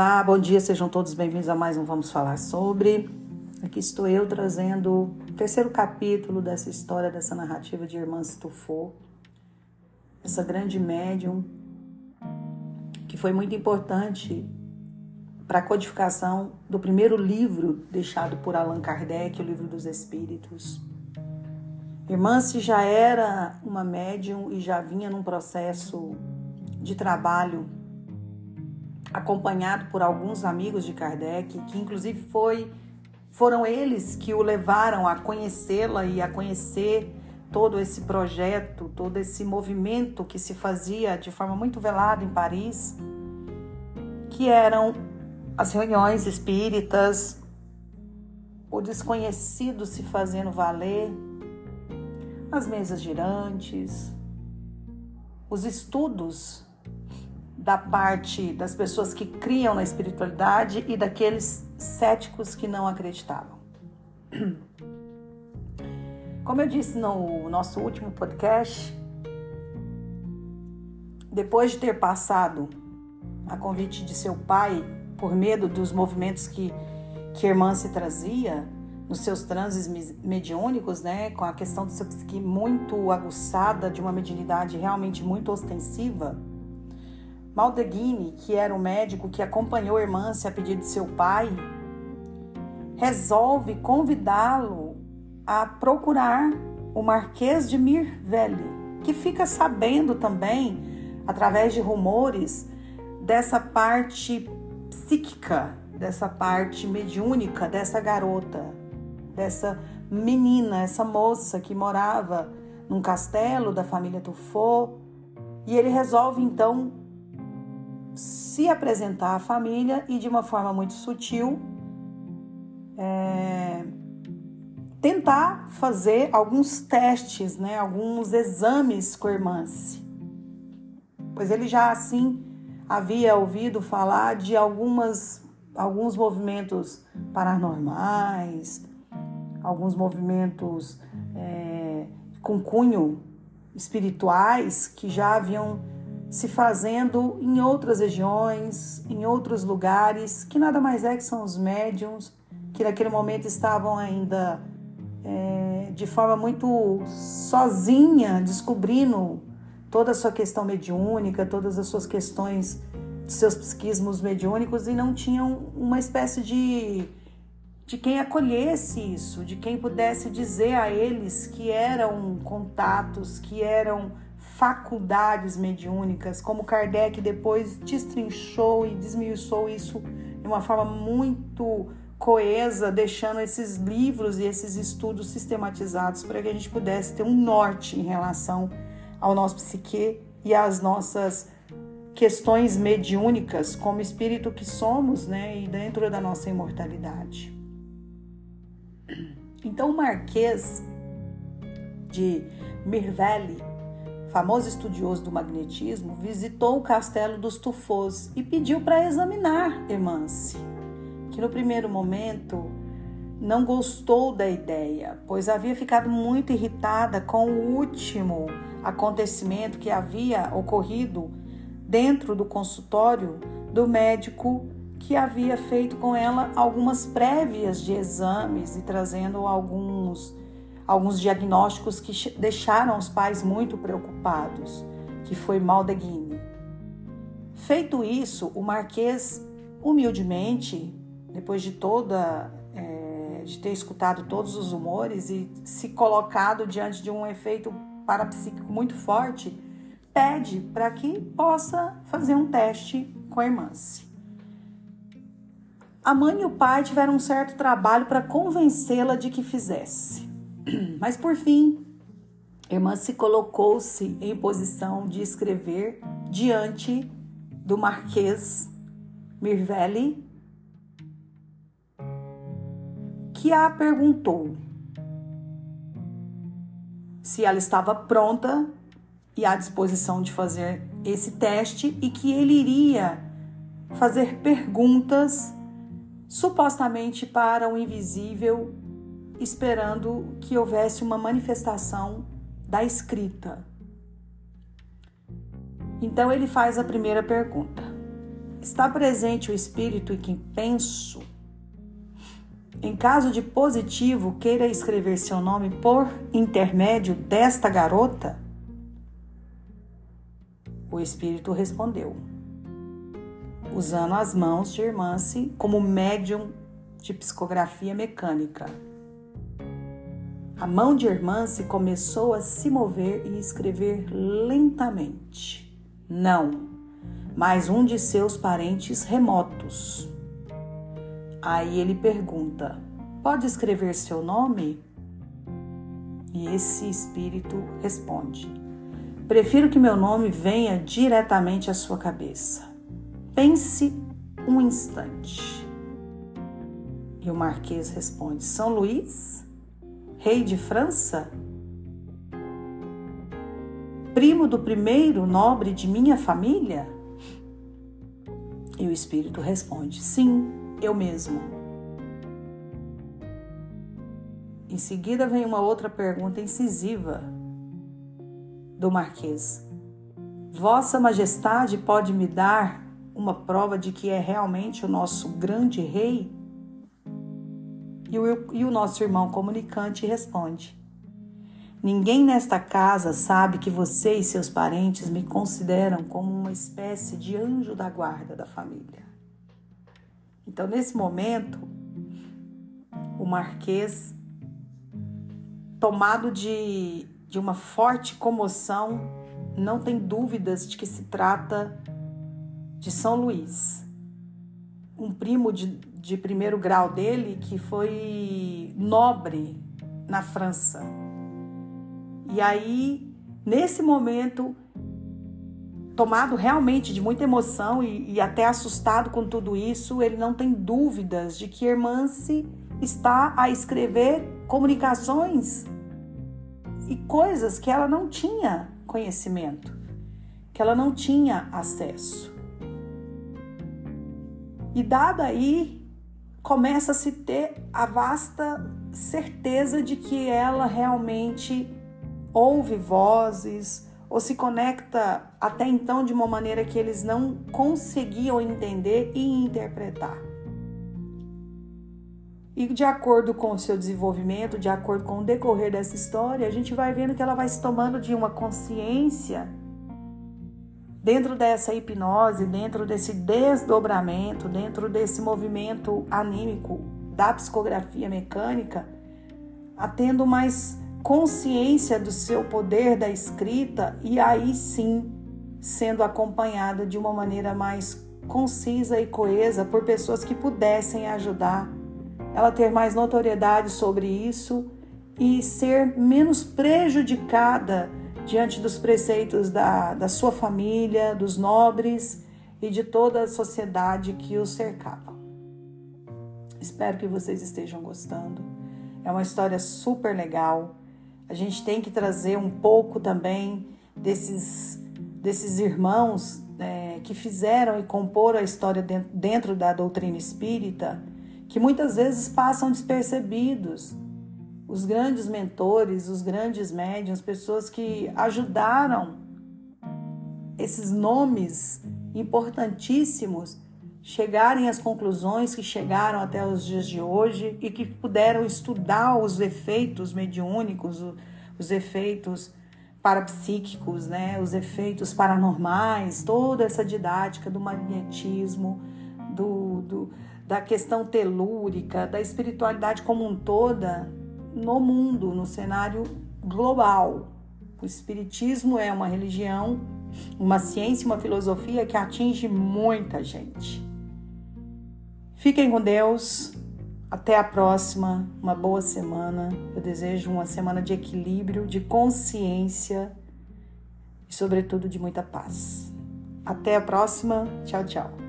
Olá, bom dia, sejam todos bem-vindos a mais um Vamos Falar Sobre. Aqui estou eu trazendo o terceiro capítulo dessa história, dessa narrativa de Irmã Stufo, essa grande médium que foi muito importante para a codificação do primeiro livro deixado por Allan Kardec, o Livro dos Espíritos. Irmã se já era uma médium e já vinha num processo de trabalho acompanhado por alguns amigos de Kardec, que inclusive foi foram eles que o levaram a conhecê-la e a conhecer todo esse projeto, todo esse movimento que se fazia de forma muito velada em Paris, que eram as reuniões espíritas, o desconhecido se fazendo valer, as mesas girantes, os estudos da parte das pessoas que criam na espiritualidade e daqueles céticos que não acreditavam. Como eu disse no nosso último podcast, depois de ter passado a convite de seu pai, por medo dos movimentos que, que a irmã se trazia, nos seus transes mediúnicos, né, com a questão do seu psique muito aguçada, de uma mediunidade realmente muito ostensiva, Maldeghini, que era o médico que acompanhou a irmã a pedido de seu pai, resolve convidá-lo a procurar o Marquês de Mirvelle, que fica sabendo também, através de rumores, dessa parte psíquica, dessa parte mediúnica dessa garota, dessa menina, essa moça que morava num castelo da família Tufo, e ele resolve então se apresentar à família e de uma forma muito sutil é, tentar fazer alguns testes, né, alguns exames com irmã, pois ele já assim havia ouvido falar de algumas alguns movimentos paranormais, alguns movimentos é, com cunho espirituais que já haviam se fazendo em outras regiões, em outros lugares, que nada mais é que são os médiums, que naquele momento estavam ainda é, de forma muito sozinha, descobrindo toda a sua questão mediúnica, todas as suas questões, seus psiquismos mediúnicos e não tinham uma espécie de de quem acolhesse isso, de quem pudesse dizer a eles que eram contatos, que eram faculdades mediúnicas, como Kardec depois destrinchou e desmiuçou isso de uma forma muito coesa, deixando esses livros e esses estudos sistematizados para que a gente pudesse ter um norte em relação ao nosso psique e às nossas questões mediúnicas como espírito que somos, né, e dentro da nossa imortalidade. Então, o Marquês de Mirvelli famoso estudioso do magnetismo, visitou o castelo dos Tufos e pediu para examinar Emance, que no primeiro momento não gostou da ideia, pois havia ficado muito irritada com o último acontecimento que havia ocorrido dentro do consultório do médico que havia feito com ela algumas prévias de exames e trazendo alguns alguns diagnósticos que deixaram os pais muito preocupados, que foi Maldeguine. Feito isso, o Marquês, humildemente, depois de toda é, de ter escutado todos os humores e se colocado diante de um efeito parapsíquico muito forte, pede para que possa fazer um teste com a irmã. A mãe e o pai tiveram um certo trabalho para convencê-la de que fizesse. Mas por fim, irmã se colocou-se em posição de escrever diante do Marquês Mirvelli, que a perguntou se ela estava pronta e à disposição de fazer esse teste e que ele iria fazer perguntas supostamente para o invisível esperando que houvesse uma manifestação da escrita. Então ele faz a primeira pergunta: Está presente o espírito em quem penso? Em caso de positivo, queira escrever seu nome por intermédio desta garota? O espírito respondeu, usando as mãos de Irmance como médium de psicografia mecânica. A mão de Irmance começou a se mover e escrever lentamente. Não, mas um de seus parentes remotos. Aí ele pergunta: Pode escrever seu nome? E esse espírito responde: Prefiro que meu nome venha diretamente à sua cabeça. Pense um instante. E o Marquês responde: São Luís, rei de França? Primo do primeiro nobre de minha família? E o espírito responde: Sim, eu mesmo. Em seguida vem uma outra pergunta incisiva do Marquês: Vossa Majestade pode me dar uma prova de que é realmente o nosso grande rei? E o, e o nosso irmão comunicante responde: Ninguém nesta casa sabe que você e seus parentes me consideram como uma espécie de anjo da guarda da família. Então, nesse momento, o Marquês, tomado de, de uma forte comoção, não tem dúvidas de que se trata de São Luís, um primo de, de primeiro grau dele que foi nobre na França e aí, nesse momento, tomado realmente de muita emoção e, e, até assustado com tudo isso, ele não tem dúvidas de que Hermance está a escrever comunicações e coisas que ela não tinha conhecimento, que ela não tinha acesso. E dada aí, começa a se ter a vasta certeza de que ela realmente ouve vozes ou se conecta até então de uma maneira que eles não conseguiam entender e interpretar. E de acordo com o seu desenvolvimento, de acordo com o decorrer dessa história, a gente vai vendo que ela vai se tomando de uma consciência dentro dessa hipnose, dentro desse desdobramento, dentro desse movimento anímico da psicografia mecânica, a tendo mais consciência do seu poder da escrita e aí sim sendo acompanhada de uma maneira mais concisa e coesa por pessoas que pudessem ajudar ela ter mais notoriedade sobre isso e ser menos prejudicada diante dos preceitos da, da sua família, dos nobres e de toda a sociedade que o cercava. Espero que vocês estejam gostando. É uma história super legal. A gente tem que trazer um pouco também desses, desses irmãos é, que fizeram e comporam a história dentro, dentro da doutrina espírita, que muitas vezes passam despercebidos. Os grandes mentores, os grandes médiums, pessoas que ajudaram esses nomes importantíssimos chegarem às conclusões que chegaram até os dias de hoje e que puderam estudar os efeitos mediúnicos, os efeitos parapsíquicos, né, os efeitos paranormais, toda essa didática do magnetismo, do, do, da questão telúrica, da espiritualidade como um toda no mundo, no cenário global. O espiritismo é uma religião, uma ciência, uma filosofia que atinge muita gente. Fiquem com Deus. Até a próxima. Uma boa semana. Eu desejo uma semana de equilíbrio, de consciência e, sobretudo, de muita paz. Até a próxima. Tchau, tchau.